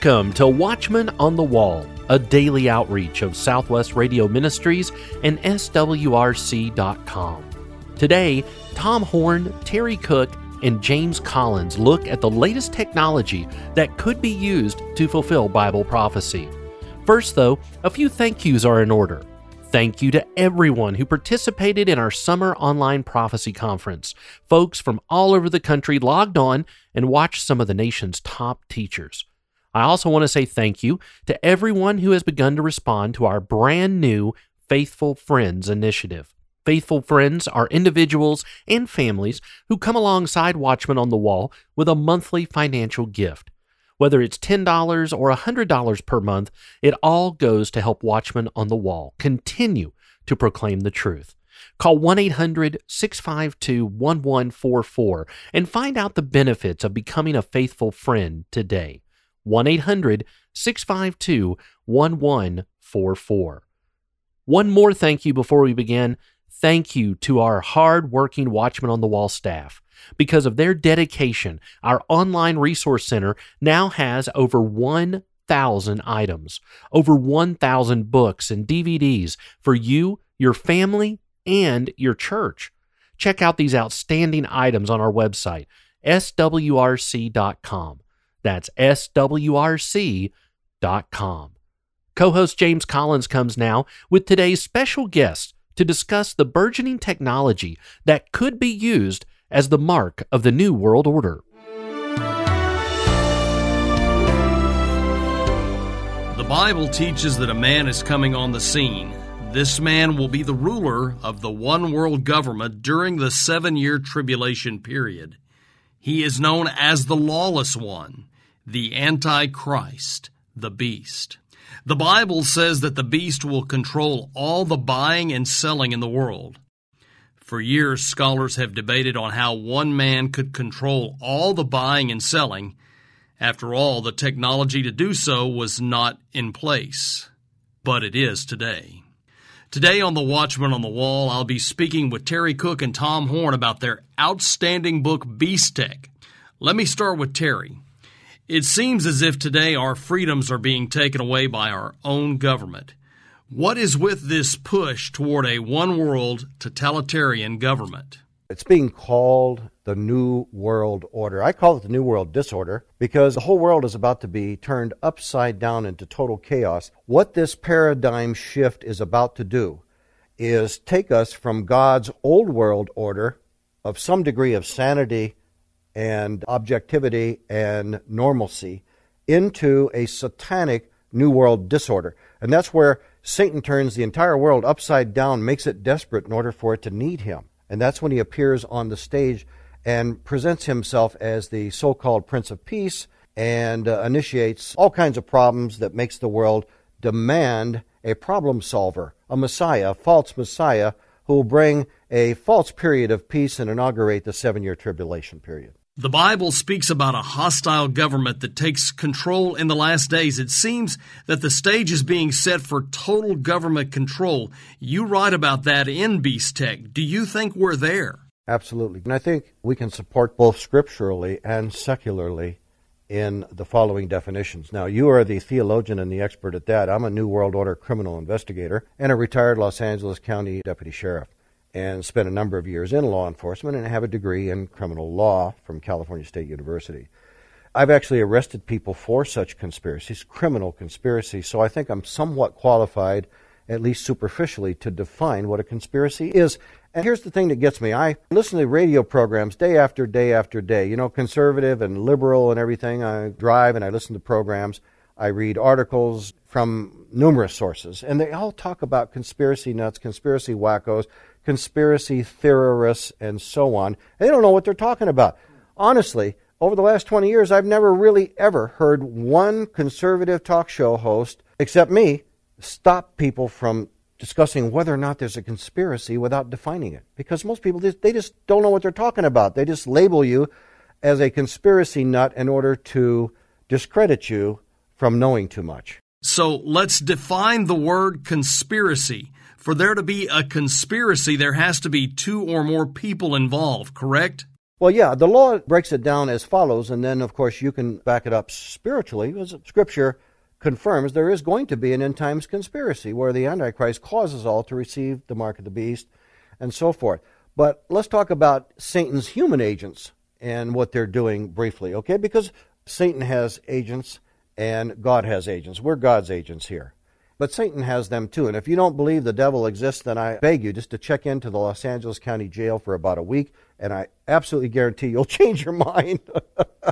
Welcome to Watchman on the Wall, a daily outreach of Southwest Radio Ministries and SWRC.com. Today, Tom Horn, Terry Cook, and James Collins look at the latest technology that could be used to fulfill Bible prophecy. First, though, a few thank yous are in order. Thank you to everyone who participated in our summer online prophecy conference. Folks from all over the country logged on and watched some of the nation's top teachers. I also want to say thank you to everyone who has begun to respond to our brand new Faithful Friends initiative. Faithful friends are individuals and families who come alongside Watchmen on the Wall with a monthly financial gift. Whether it's $10 or $100 per month, it all goes to help Watchmen on the Wall continue to proclaim the truth. Call 1 800 652 1144 and find out the benefits of becoming a faithful friend today. 1 800 652 1144. One more thank you before we begin. Thank you to our hard working Watchmen on the Wall staff. Because of their dedication, our online resource center now has over 1,000 items, over 1,000 books and DVDs for you, your family, and your church. Check out these outstanding items on our website, swrc.com. That's swrc.com. Co host James Collins comes now with today's special guest to discuss the burgeoning technology that could be used as the mark of the New World Order. The Bible teaches that a man is coming on the scene. This man will be the ruler of the one world government during the seven year tribulation period. He is known as the lawless one the Antichrist, the beast. The Bible says that the beast will control all the buying and selling in the world. For years, scholars have debated on how one man could control all the buying and selling. After all, the technology to do so was not in place. But it is today. Today on The Watchman on the Wall, I'll be speaking with Terry Cook and Tom Horn about their outstanding book, Beast Tech. Let me start with Terry. It seems as if today our freedoms are being taken away by our own government. What is with this push toward a one world totalitarian government? It's being called the New World Order. I call it the New World Disorder because the whole world is about to be turned upside down into total chaos. What this paradigm shift is about to do is take us from God's old world order of some degree of sanity and objectivity and normalcy into a satanic new world disorder. And that's where Satan turns the entire world upside down, makes it desperate in order for it to need him. And that's when he appears on the stage and presents himself as the so called Prince of Peace and uh, initiates all kinds of problems that makes the world demand a problem solver, a Messiah, a false Messiah, who will bring a false period of peace and inaugurate the seven year tribulation period. The Bible speaks about a hostile government that takes control in the last days. It seems that the stage is being set for total government control. You write about that in Beast Tech. Do you think we're there? Absolutely. And I think we can support both scripturally and secularly in the following definitions. Now, you are the theologian and the expert at that. I'm a New World Order criminal investigator and a retired Los Angeles County deputy sheriff and spent a number of years in law enforcement and have a degree in criminal law from California State University. I've actually arrested people for such conspiracies, criminal conspiracies, so I think I'm somewhat qualified, at least superficially, to define what a conspiracy is. And here's the thing that gets me. I listen to radio programs day after day after day, you know, conservative and liberal and everything. I drive and I listen to programs. I read articles from numerous sources, and they all talk about conspiracy nuts, conspiracy wackos, conspiracy theorists, and so on. They don't know what they're talking about. Honestly, over the last 20 years, I've never really ever heard one conservative talk show host, except me, stop people from discussing whether or not there's a conspiracy without defining it. Because most people, they just don't know what they're talking about. They just label you as a conspiracy nut in order to discredit you from knowing too much. So let's define the word conspiracy. For there to be a conspiracy, there has to be two or more people involved, correct? Well, yeah, the law breaks it down as follows, and then, of course, you can back it up spiritually, because Scripture confirms there is going to be an end times conspiracy where the Antichrist causes all to receive the mark of the beast and so forth. But let's talk about Satan's human agents and what they're doing briefly, okay? Because Satan has agents and God has agents. We're God's agents here. But Satan has them too. And if you don't believe the devil exists, then I beg you just to check into the Los Angeles County Jail for about a week, and I absolutely guarantee you'll change your mind.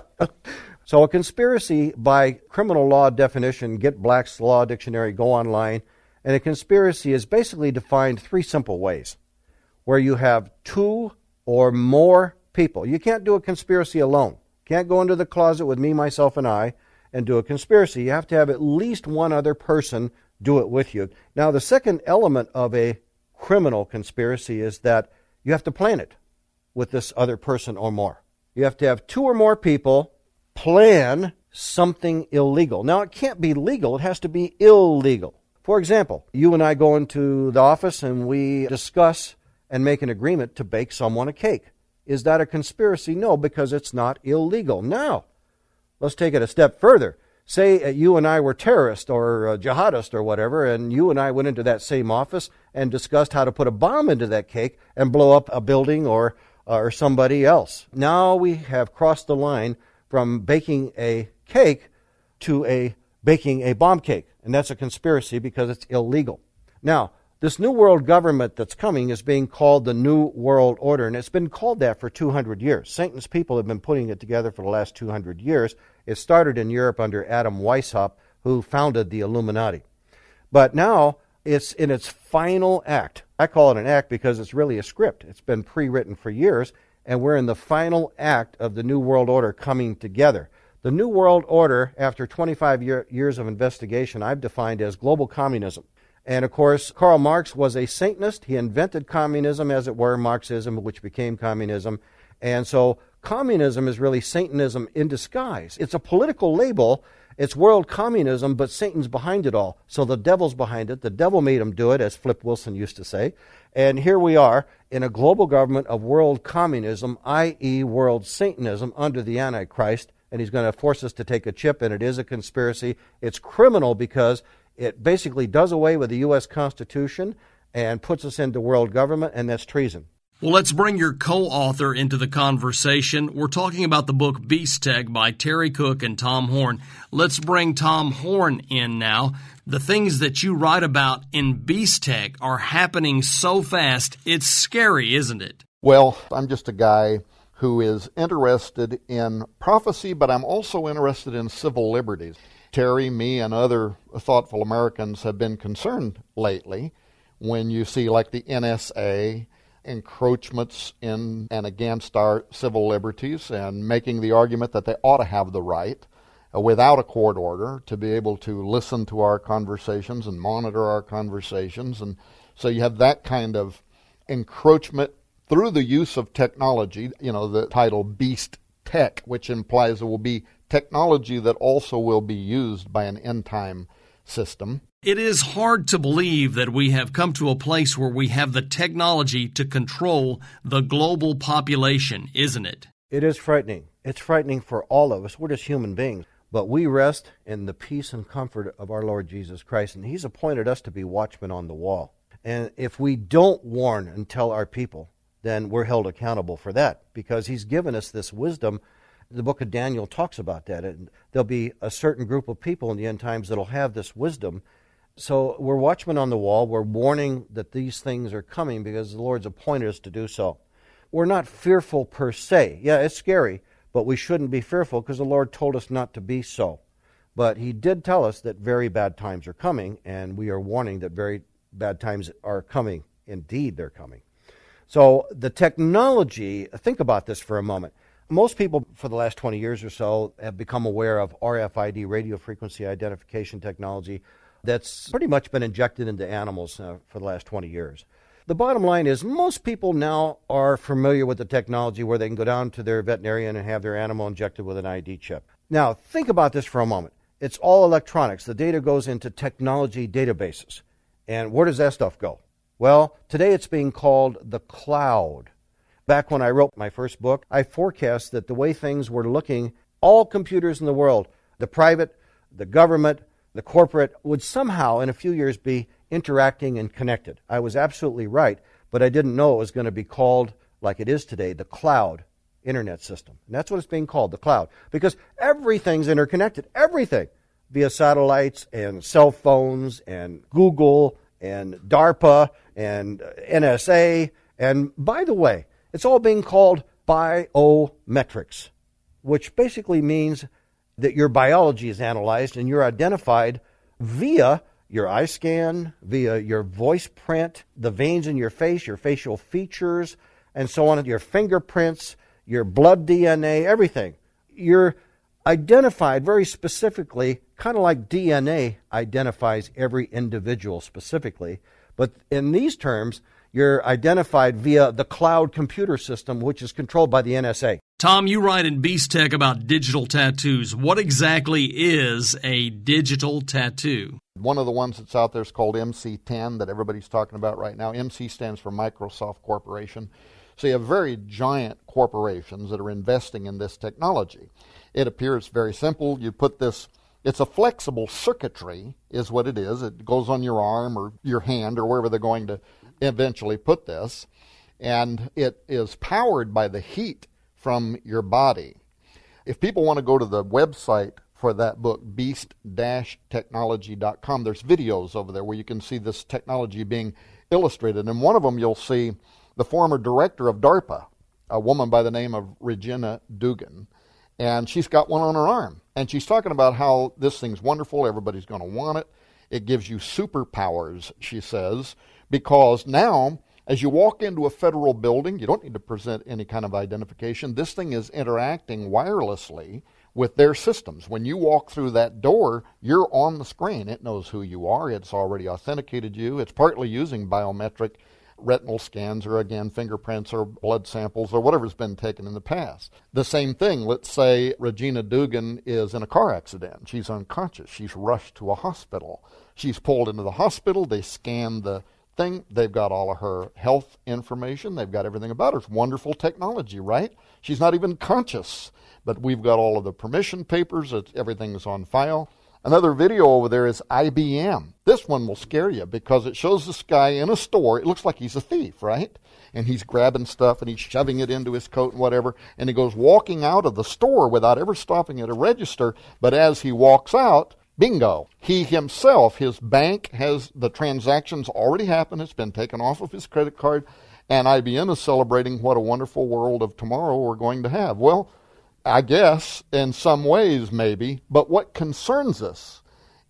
so, a conspiracy by criminal law definition, get Black's Law Dictionary, go online, and a conspiracy is basically defined three simple ways where you have two or more people. You can't do a conspiracy alone. Can't go into the closet with me, myself, and I and do a conspiracy. You have to have at least one other person do it with you. Now, the second element of a criminal conspiracy is that you have to plan it with this other person or more. You have to have two or more people plan something illegal. Now, it can't be legal, it has to be illegal. For example, you and I go into the office and we discuss and make an agreement to bake someone a cake. Is that a conspiracy? No, because it's not illegal. Now, let's take it a step further say uh, you and I were terrorists or uh, jihadists or whatever, and you and I went into that same office and discussed how to put a bomb into that cake and blow up a building or uh, or somebody else. Now we have crossed the line from baking a cake to a baking a bomb cake, and that's a conspiracy because it's illegal. Now, this new world government that's coming is being called the New World Order, and it's been called that for 200 years. Satan's people have been putting it together for the last 200 years. It started in Europe under Adam Weishaupt, who founded the Illuminati. But now it's in its final act. I call it an act because it's really a script. It's been pre written for years, and we're in the final act of the New World Order coming together. The New World Order, after 25 year, years of investigation, I've defined as global communism. And of course, Karl Marx was a Satanist. He invented communism, as it were, Marxism, which became communism. And so communism is really Satanism in disguise. It's a political label. It's world communism, but Satan's behind it all. So the devil's behind it. The devil made him do it, as Flip Wilson used to say. And here we are in a global government of world communism, i.e., world Satanism, under the Antichrist. And he's going to force us to take a chip, and it is a conspiracy. It's criminal because it basically does away with the U.S. Constitution and puts us into world government, and that's treason. Well, let's bring your co author into the conversation. We're talking about the book Beast Tech by Terry Cook and Tom Horn. Let's bring Tom Horn in now. The things that you write about in Beast Tech are happening so fast, it's scary, isn't it? Well, I'm just a guy who is interested in prophecy, but I'm also interested in civil liberties. Terry, me, and other thoughtful Americans have been concerned lately when you see, like, the NSA encroachments in and against our civil liberties and making the argument that they ought to have the right uh, without a court order to be able to listen to our conversations and monitor our conversations and so you have that kind of encroachment through the use of technology you know the title beast tech which implies it will be technology that also will be used by an end time system. It is hard to believe that we have come to a place where we have the technology to control the global population, isn't it? It is frightening. It's frightening for all of us. We're just human beings. But we rest in the peace and comfort of our Lord Jesus Christ, and He's appointed us to be watchmen on the wall. And if we don't warn and tell our people, then we're held accountable for that because He's given us this wisdom the book of Daniel talks about that. And there'll be a certain group of people in the end times that'll have this wisdom. So we're watchmen on the wall. We're warning that these things are coming because the Lord's appointed us to do so. We're not fearful per se. Yeah, it's scary, but we shouldn't be fearful because the Lord told us not to be so. But He did tell us that very bad times are coming, and we are warning that very bad times are coming. Indeed, they're coming. So the technology, think about this for a moment. Most people for the last 20 years or so have become aware of RFID, radio frequency identification technology, that's pretty much been injected into animals uh, for the last 20 years. The bottom line is most people now are familiar with the technology where they can go down to their veterinarian and have their animal injected with an ID chip. Now, think about this for a moment. It's all electronics. The data goes into technology databases. And where does that stuff go? Well, today it's being called the cloud. Back when I wrote my first book, I forecast that the way things were looking, all computers in the world, the private, the government, the corporate, would somehow in a few years be interacting and connected. I was absolutely right, but I didn't know it was going to be called, like it is today, the cloud internet system. And that's what it's being called, the cloud, because everything's interconnected. Everything via satellites and cell phones and Google and DARPA and NSA. And by the way, it's all being called biometrics, which basically means that your biology is analyzed and you're identified via your eye scan, via your voice print, the veins in your face, your facial features, and so on, your fingerprints, your blood DNA, everything. You're identified very specifically, kind of like DNA identifies every individual specifically. But in these terms, you're identified via the cloud computer system, which is controlled by the NSA. Tom, you write in Beast Tech about digital tattoos. What exactly is a digital tattoo? One of the ones that's out there is called MC10 that everybody's talking about right now. MC stands for Microsoft Corporation. So you have very giant corporations that are investing in this technology. It appears very simple. You put this, it's a flexible circuitry, is what it is. It goes on your arm or your hand or wherever they're going to eventually put this. And it is powered by the heat from your body. If people want to go to the website for that book, beast-technology.com, there's videos over there where you can see this technology being illustrated. And one of them you'll see the former director of DARPA, a woman by the name of Regina Dugan, and she's got one on her arm. And she's talking about how this thing's wonderful, everybody's going to want it. It gives you superpowers, she says, because now, as you walk into a federal building, you don't need to present any kind of identification. This thing is interacting wirelessly with their systems. When you walk through that door, you're on the screen. It knows who you are, it's already authenticated you. It's partly using biometric retinal scans or again fingerprints or blood samples or whatever's been taken in the past. The same thing, let's say Regina Dugan is in a car accident. She's unconscious. She's rushed to a hospital. She's pulled into the hospital. They scan the thing. They've got all of her health information. They've got everything about her. It's wonderful technology, right? She's not even conscious, but we've got all of the permission papers. It's, everything's on file. Another video over there is IBM. This one will scare you because it shows this guy in a store. It looks like he's a thief, right? And he's grabbing stuff and he's shoving it into his coat and whatever. And he goes walking out of the store without ever stopping at a register. But as he walks out, bingo, he himself, his bank has the transactions already happened. It's been taken off of his credit card. And IBM is celebrating what a wonderful world of tomorrow we're going to have. Well, I guess, in some ways, maybe. But what concerns us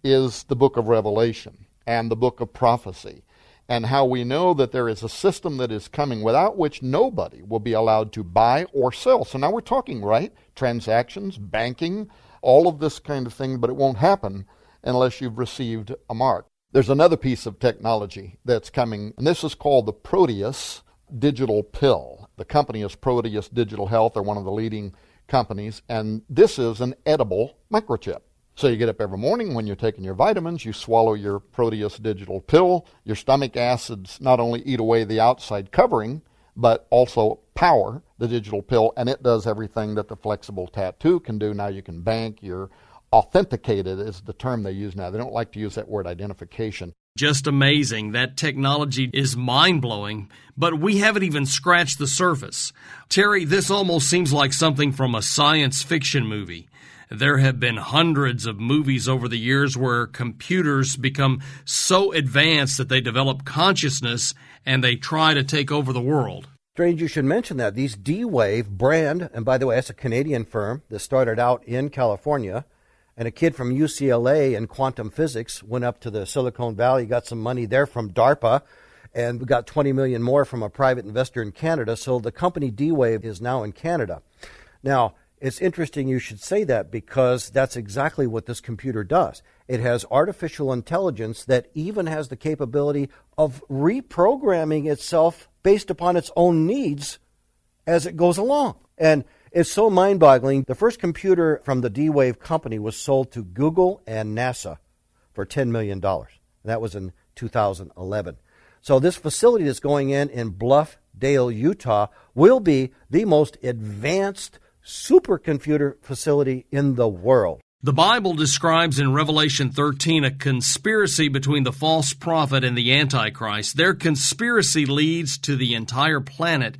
is the book of Revelation and the book of prophecy, and how we know that there is a system that is coming without which nobody will be allowed to buy or sell. So now we're talking, right? Transactions, banking, all of this kind of thing, but it won't happen unless you've received a mark. There's another piece of technology that's coming, and this is called the Proteus digital pill. The company is Proteus Digital Health. They're one of the leading companies, and this is an edible microchip. So you get up every morning when you're taking your vitamins, you swallow your Proteus digital pill. Your stomach acids not only eat away the outside covering, but also power the digital pill, and it does everything that the flexible tattoo can do. Now you can bank, you're authenticated is the term they use now. They don't like to use that word identification. Just amazing. That technology is mind blowing, but we haven't even scratched the surface. Terry, this almost seems like something from a science fiction movie. There have been hundreds of movies over the years where computers become so advanced that they develop consciousness and they try to take over the world. Strange you should mention that. These D Wave brand, and by the way, that's a Canadian firm that started out in California and a kid from UCLA in quantum physics went up to the Silicon Valley, got some money there from DARPA, and got 20 million more from a private investor in Canada. So the company D-Wave is now in Canada. Now, it's interesting you should say that because that's exactly what this computer does. It has artificial intelligence that even has the capability of reprogramming itself based upon its own needs as it goes along. And it's so mind boggling. The first computer from the D Wave company was sold to Google and NASA for $10 million. That was in 2011. So this facility that's going in in Bluffdale, Utah, will be the most advanced supercomputer facility in the world. The Bible describes in Revelation 13 a conspiracy between the false prophet and the Antichrist. Their conspiracy leads to the entire planet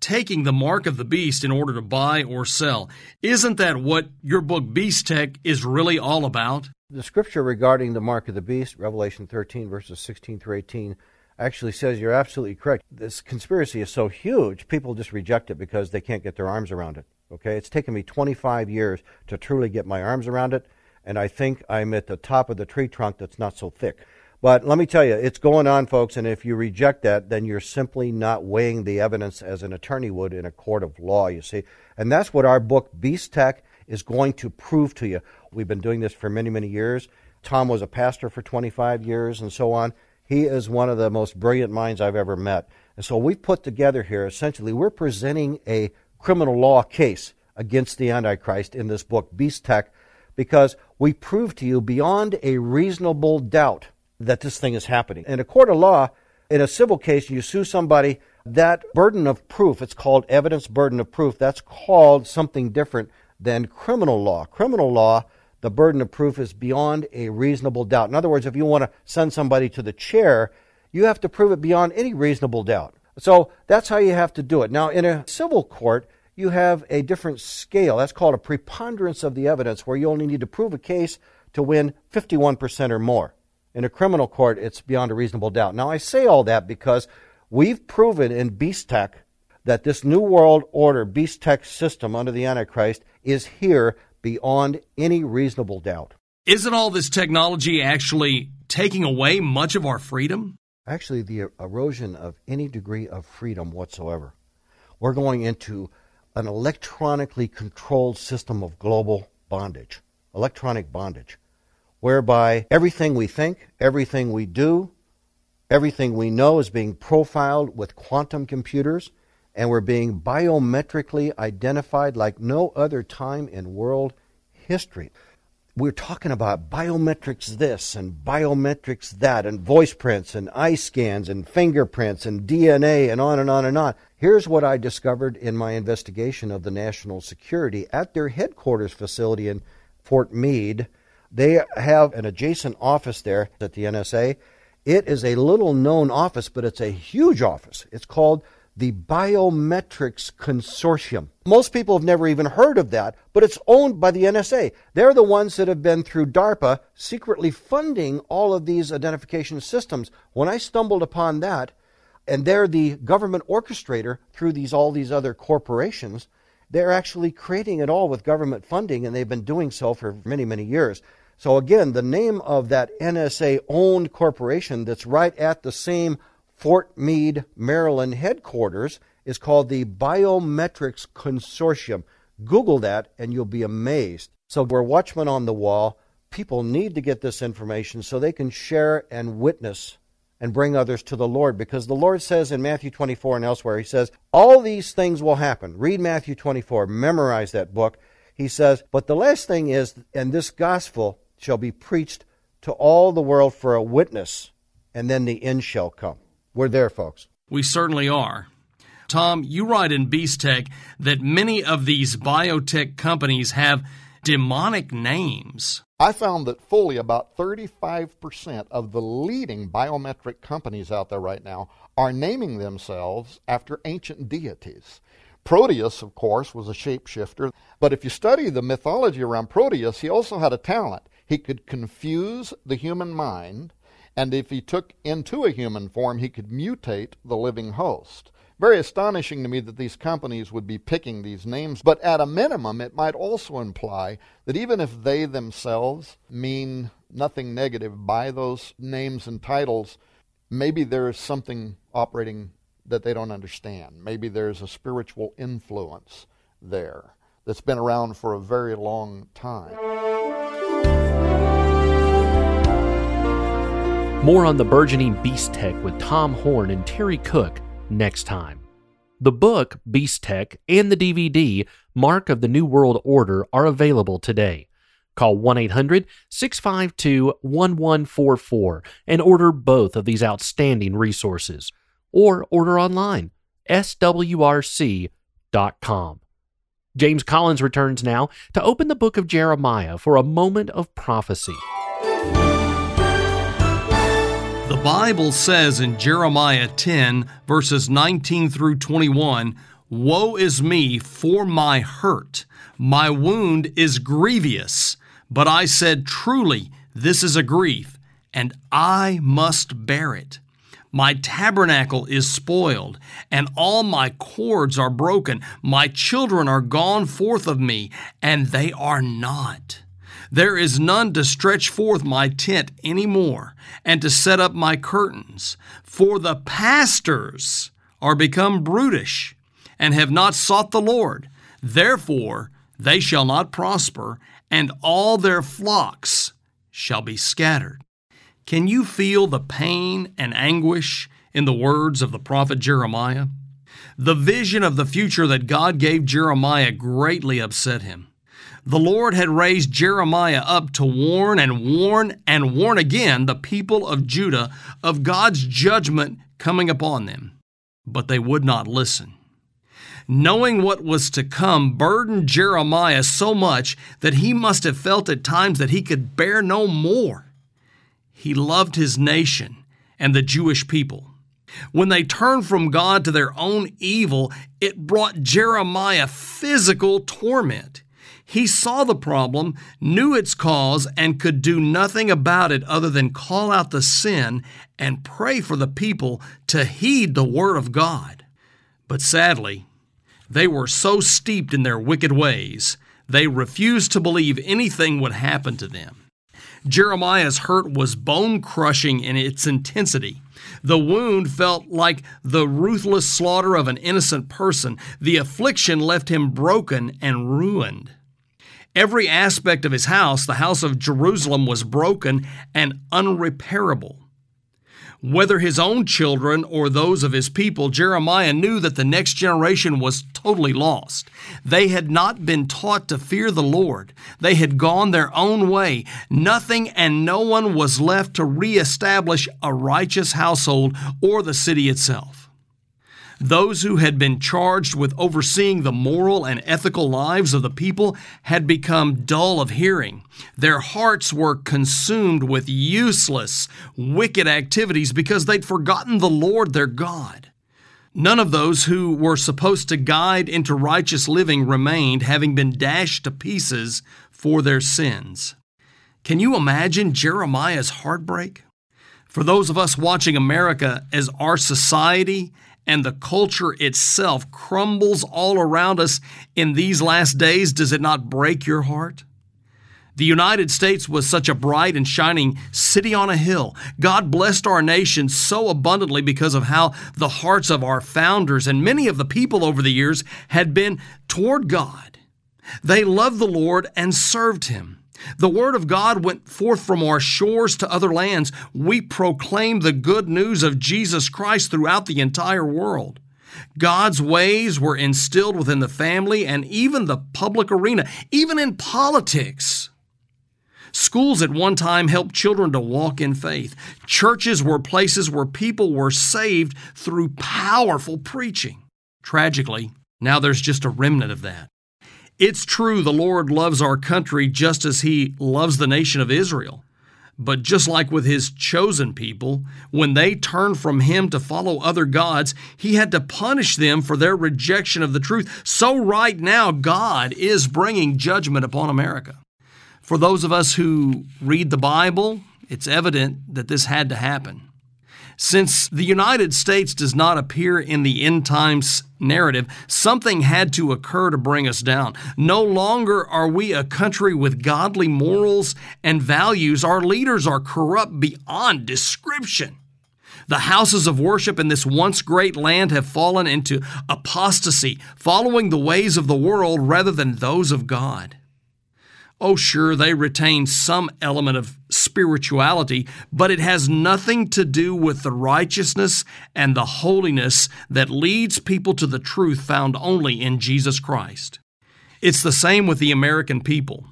taking the mark of the beast in order to buy or sell. Isn't that what your book Beast Tech is really all about? The scripture regarding the mark of the beast, Revelation 13, verses 16 through 18, actually says you're absolutely correct. This conspiracy is so huge, people just reject it because they can't get their arms around it. Okay, it's taken me 25 years to truly get my arms around it, and I think I'm at the top of the tree trunk that's not so thick. But let me tell you, it's going on, folks, and if you reject that, then you're simply not weighing the evidence as an attorney would in a court of law, you see. And that's what our book, Beast Tech, is going to prove to you. We've been doing this for many, many years. Tom was a pastor for 25 years and so on. He is one of the most brilliant minds I've ever met. And so we've put together here, essentially, we're presenting a criminal law case against the Antichrist in this book, Beast Tech, because we prove to you beyond a reasonable doubt that this thing is happening. In a court of law, in a civil case, you sue somebody, that burden of proof, it's called evidence burden of proof, that's called something different than criminal law. Criminal law, the burden of proof is beyond a reasonable doubt. In other words, if you want to send somebody to the chair, you have to prove it beyond any reasonable doubt. So that's how you have to do it. Now, in a civil court, you have a different scale. That's called a preponderance of the evidence, where you only need to prove a case to win 51% or more. In a criminal court, it's beyond a reasonable doubt. Now, I say all that because we've proven in Beast Tech that this New World Order Beast Tech system under the Antichrist is here beyond any reasonable doubt. Isn't all this technology actually taking away much of our freedom? Actually, the erosion of any degree of freedom whatsoever. We're going into an electronically controlled system of global bondage, electronic bondage whereby everything we think, everything we do, everything we know is being profiled with quantum computers, and we're being biometrically identified like no other time in world history. We're talking about biometrics this and biometrics that, and voice prints and eye scans and fingerprints and DNA and on and on and on. Here's what I discovered in my investigation of the national security at their headquarters facility in Fort Meade, they have an adjacent office there at the NSA. It is a little known office, but it's a huge office. It's called the Biometrics Consortium. Most people have never even heard of that, but it's owned by the NSA. They're the ones that have been through DARPA secretly funding all of these identification systems. When I stumbled upon that, and they're the government orchestrator through these all these other corporations, they're actually creating it all with government funding, and they've been doing so for many, many years. So, again, the name of that NSA owned corporation that's right at the same Fort Meade, Maryland headquarters is called the Biometrics Consortium. Google that and you'll be amazed. So, we're watchmen on the wall. People need to get this information so they can share and witness and bring others to the Lord because the Lord says in Matthew 24 and elsewhere, He says, All these things will happen. Read Matthew 24, memorize that book. He says, But the last thing is, and this gospel shall be preached to all the world for a witness, and then the end shall come. We're there, folks. We certainly are. Tom, you write in Beast Tech that many of these biotech companies have demonic names. I found that fully about 35% of the leading biometric companies out there right now are naming themselves after ancient deities. Proteus, of course, was a shapeshifter, but if you study the mythology around Proteus, he also had a talent. He could confuse the human mind, and if he took into a human form, he could mutate the living host. Very astonishing to me that these companies would be picking these names, but at a minimum, it might also imply that even if they themselves mean nothing negative by those names and titles, maybe there is something operating that they don't understand. Maybe there's a spiritual influence there that's been around for a very long time. More on the burgeoning beast tech with Tom Horn and Terry Cook next time. The book, Beast Tech, and the DVD, Mark of the New World Order, are available today. Call 1 800 652 1144 and order both of these outstanding resources. Or order online, swrc.com. James Collins returns now to open the book of Jeremiah for a moment of prophecy. Bible says in Jeremiah 10, verses 19 through 21 Woe is me for my hurt! My wound is grievous. But I said, Truly, this is a grief, and I must bear it. My tabernacle is spoiled, and all my cords are broken. My children are gone forth of me, and they are not. There is none to stretch forth my tent any more, and to set up my curtains. For the pastors are become brutish, and have not sought the Lord. Therefore they shall not prosper, and all their flocks shall be scattered. Can you feel the pain and anguish in the words of the prophet Jeremiah? The vision of the future that God gave Jeremiah greatly upset him. The Lord had raised Jeremiah up to warn and warn and warn again the people of Judah of God's judgment coming upon them, but they would not listen knowing what was to come, burdened Jeremiah so much that he must have felt at times that he could bear no more. He loved his nation and the Jewish people. When they turned from God to their own evil, it brought Jeremiah physical torment. He saw the problem, knew its cause, and could do nothing about it other than call out the sin and pray for the people to heed the word of God. But sadly, they were so steeped in their wicked ways, they refused to believe anything would happen to them. Jeremiah's hurt was bone crushing in its intensity. The wound felt like the ruthless slaughter of an innocent person. The affliction left him broken and ruined. Every aspect of his house, the house of Jerusalem, was broken and unrepairable. Whether his own children or those of his people, Jeremiah knew that the next generation was totally lost. They had not been taught to fear the Lord. They had gone their own way. Nothing and no one was left to reestablish a righteous household or the city itself. Those who had been charged with overseeing the moral and ethical lives of the people had become dull of hearing. Their hearts were consumed with useless, wicked activities because they'd forgotten the Lord their God. None of those who were supposed to guide into righteous living remained, having been dashed to pieces for their sins. Can you imagine Jeremiah's heartbreak? For those of us watching America as our society and the culture itself crumbles all around us in these last days, does it not break your heart? The United States was such a bright and shining city on a hill. God blessed our nation so abundantly because of how the hearts of our founders and many of the people over the years had been toward God. They loved the Lord and served Him. The word of God went forth from our shores to other lands. We proclaimed the good news of Jesus Christ throughout the entire world. God's ways were instilled within the family and even the public arena, even in politics. Schools at one time helped children to walk in faith. Churches were places where people were saved through powerful preaching. Tragically, now there's just a remnant of that. It's true the Lord loves our country just as He loves the nation of Israel. But just like with His chosen people, when they turned from Him to follow other gods, He had to punish them for their rejection of the truth. So, right now, God is bringing judgment upon America. For those of us who read the Bible, it's evident that this had to happen. Since the United States does not appear in the end times narrative, something had to occur to bring us down. No longer are we a country with godly morals and values. Our leaders are corrupt beyond description. The houses of worship in this once great land have fallen into apostasy, following the ways of the world rather than those of God. Oh, sure, they retain some element of spirituality, but it has nothing to do with the righteousness and the holiness that leads people to the truth found only in Jesus Christ. It's the same with the American people.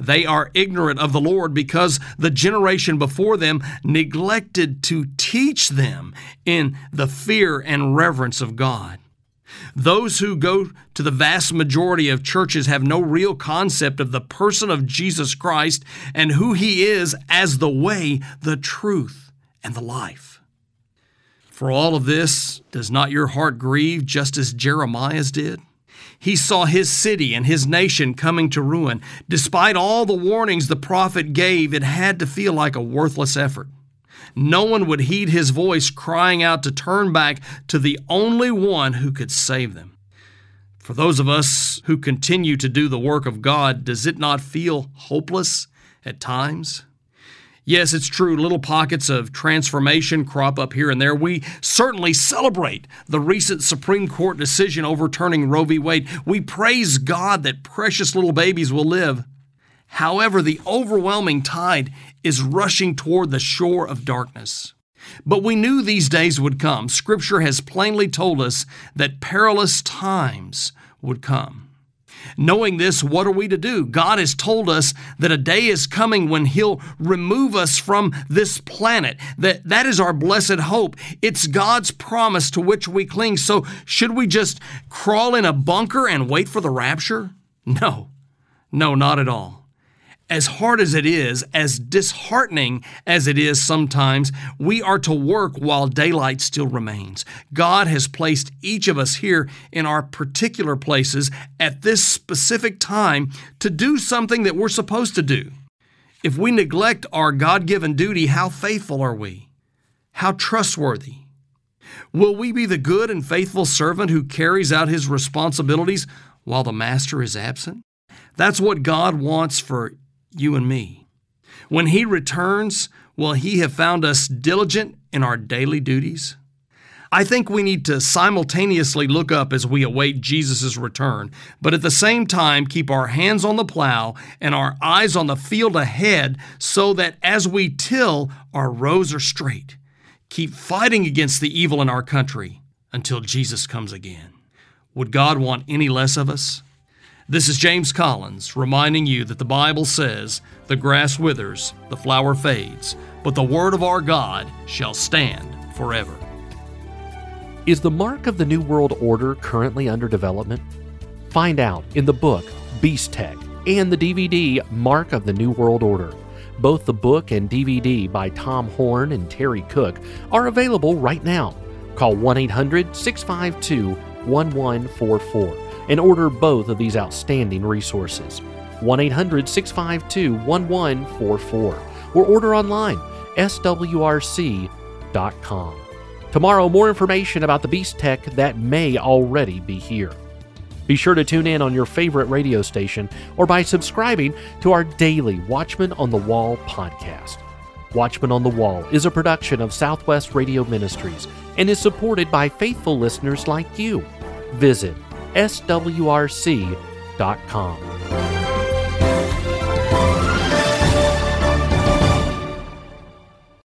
They are ignorant of the Lord because the generation before them neglected to teach them in the fear and reverence of God. Those who go to the vast majority of churches have no real concept of the person of Jesus Christ and who he is as the way, the truth, and the life. For all of this, does not your heart grieve just as Jeremiah's did? He saw his city and his nation coming to ruin. Despite all the warnings the prophet gave, it had to feel like a worthless effort. No one would heed his voice crying out to turn back to the only one who could save them. For those of us who continue to do the work of God, does it not feel hopeless at times? Yes, it's true, little pockets of transformation crop up here and there. We certainly celebrate the recent Supreme Court decision overturning Roe v. Wade. We praise God that precious little babies will live. However, the overwhelming tide is rushing toward the shore of darkness. But we knew these days would come. Scripture has plainly told us that perilous times would come. Knowing this, what are we to do? God has told us that a day is coming when He'll remove us from this planet. That, that is our blessed hope. It's God's promise to which we cling. So, should we just crawl in a bunker and wait for the rapture? No, no, not at all as hard as it is, as disheartening as it is sometimes, we are to work while daylight still remains. God has placed each of us here in our particular places at this specific time to do something that we're supposed to do. If we neglect our God given duty, how faithful are we? How trustworthy? Will we be the good and faithful servant who carries out his responsibilities while the master is absent? That's what God wants for you and me. When He returns, will He have found us diligent in our daily duties? I think we need to simultaneously look up as we await Jesus' return, but at the same time keep our hands on the plow and our eyes on the field ahead so that as we till, our rows are straight. Keep fighting against the evil in our country until Jesus comes again. Would God want any less of us? This is James Collins reminding you that the Bible says, The grass withers, the flower fades, but the word of our God shall stand forever. Is the mark of the New World Order currently under development? Find out in the book Beast Tech and the DVD Mark of the New World Order. Both the book and DVD by Tom Horn and Terry Cook are available right now. Call 1 800 652 1144 and order both of these outstanding resources. 1 800 652 1144 or order online swrc.com. Tomorrow, more information about the Beast Tech that may already be here. Be sure to tune in on your favorite radio station or by subscribing to our daily Watchman on the Wall podcast. Watchman on the Wall is a production of Southwest Radio Ministries and is supported by faithful listeners like you. Visit swrc.com.